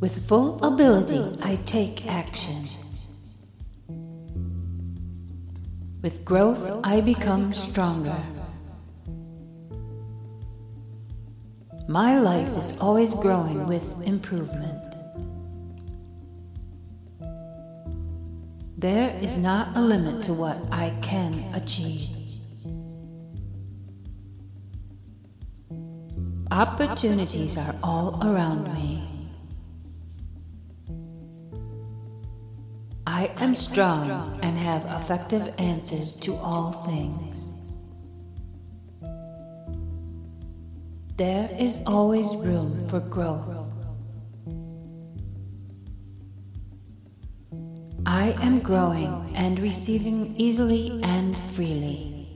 With full ability, I take action. With growth, I become stronger. My life is always growing with improvement. There is not a limit to what I can achieve. Opportunities are all around me. I am strong and have effective answers to all things. There is always room for growth. I am growing and receiving easily and freely.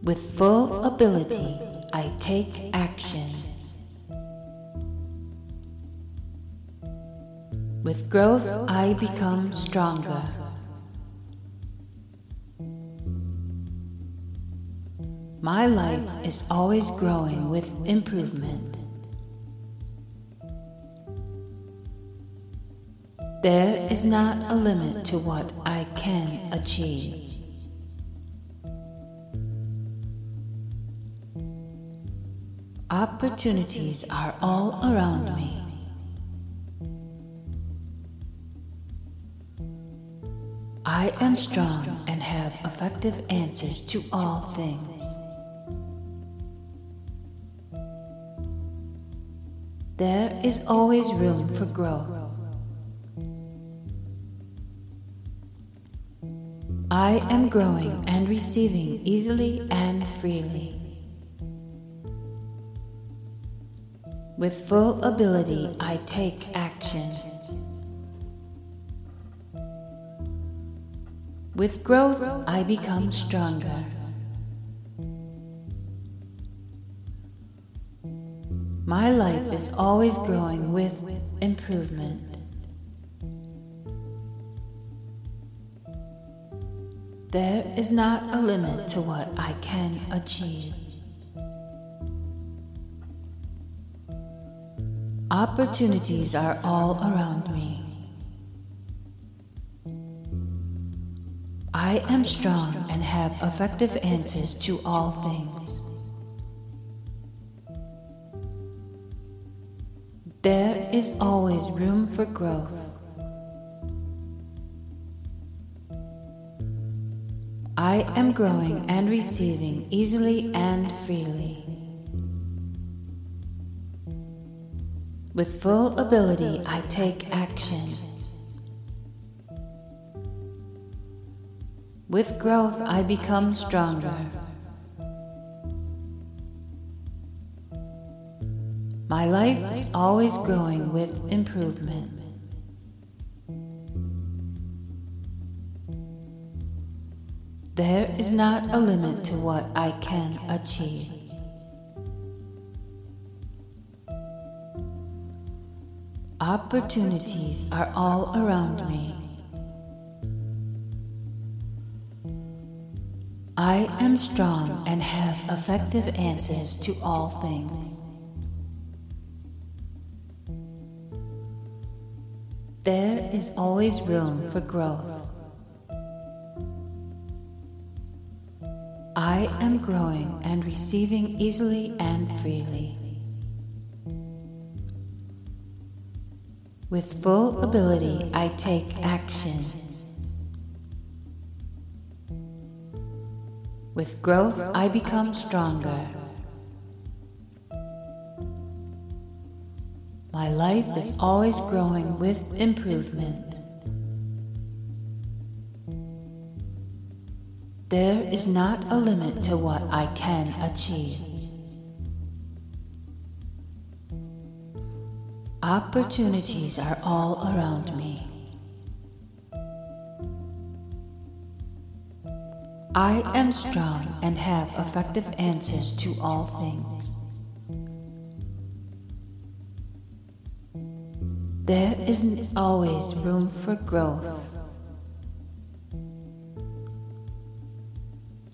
With full ability, I take action. With growth, I become stronger. My life is always growing with improvement. There is not a limit to what I can achieve. Opportunities are all around me. I am strong and have effective answers to all things. There is always room for growth. I am growing and receiving easily and freely. With full ability, I take action. With growth, I become stronger. My life is always growing with improvement. There is not a limit to what I can achieve. Opportunities are all around me. I am strong and have effective answers to all things. There is always room for growth. I am growing and receiving easily and freely. With full ability, I take action. With growth, I become stronger. My life is always growing with improvement. There is not a limit to what I can achieve. Opportunities are all around me. I am strong and have effective answers to all things. There is always room for growth. I am growing and receiving easily and freely. With full ability, I take action. With growth, I become stronger. My life is always growing with improvement. There is not a limit to what I can achieve. Opportunities are all around me. I am strong and have effective answers to all things. There isn't always room for growth.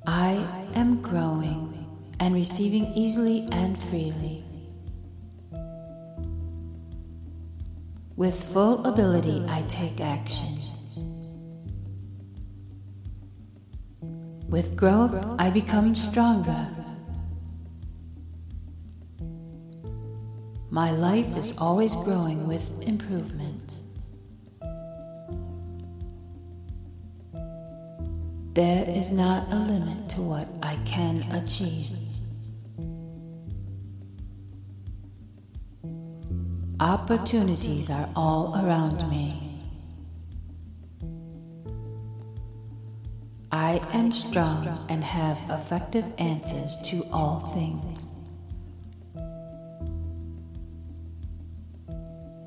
I am growing and receiving easily and freely. With full ability, I take action. With growth, I become stronger. My life is always growing with improvement. There is not a limit to what I can achieve. Opportunities are all around me. I am strong and have effective answers to all things.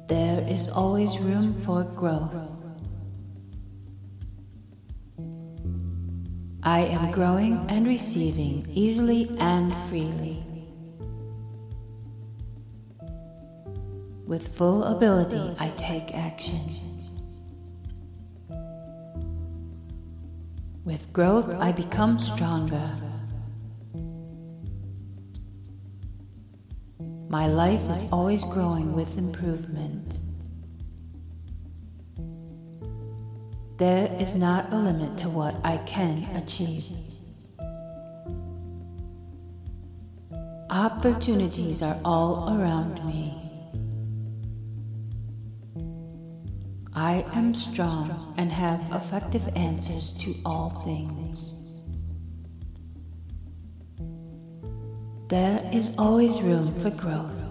There is always room for growth. I am growing and receiving easily and freely. With full ability, I take action. With growth, I become stronger. My life is always growing with improvement. There is not a limit to what I can achieve. Opportunities are all around me. I am strong and have effective answers to all things. There is always room for growth.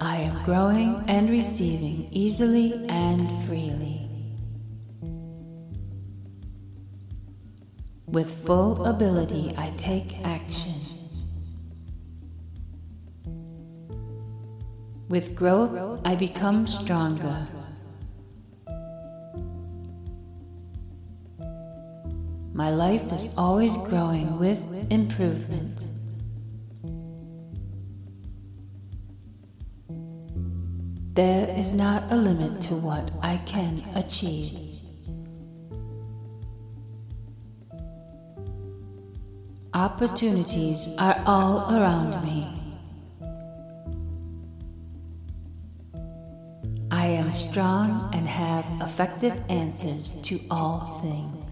I am growing and receiving easily and freely. With full ability, I take action. With growth, I become stronger. My life is always growing with improvement. There is not a limit to what I can achieve. Opportunities are all around me. Strong and have effective answers to all things.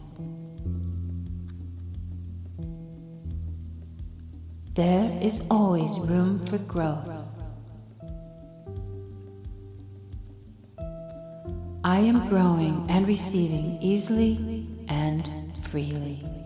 There is always room for growth. I am growing and receiving easily and freely.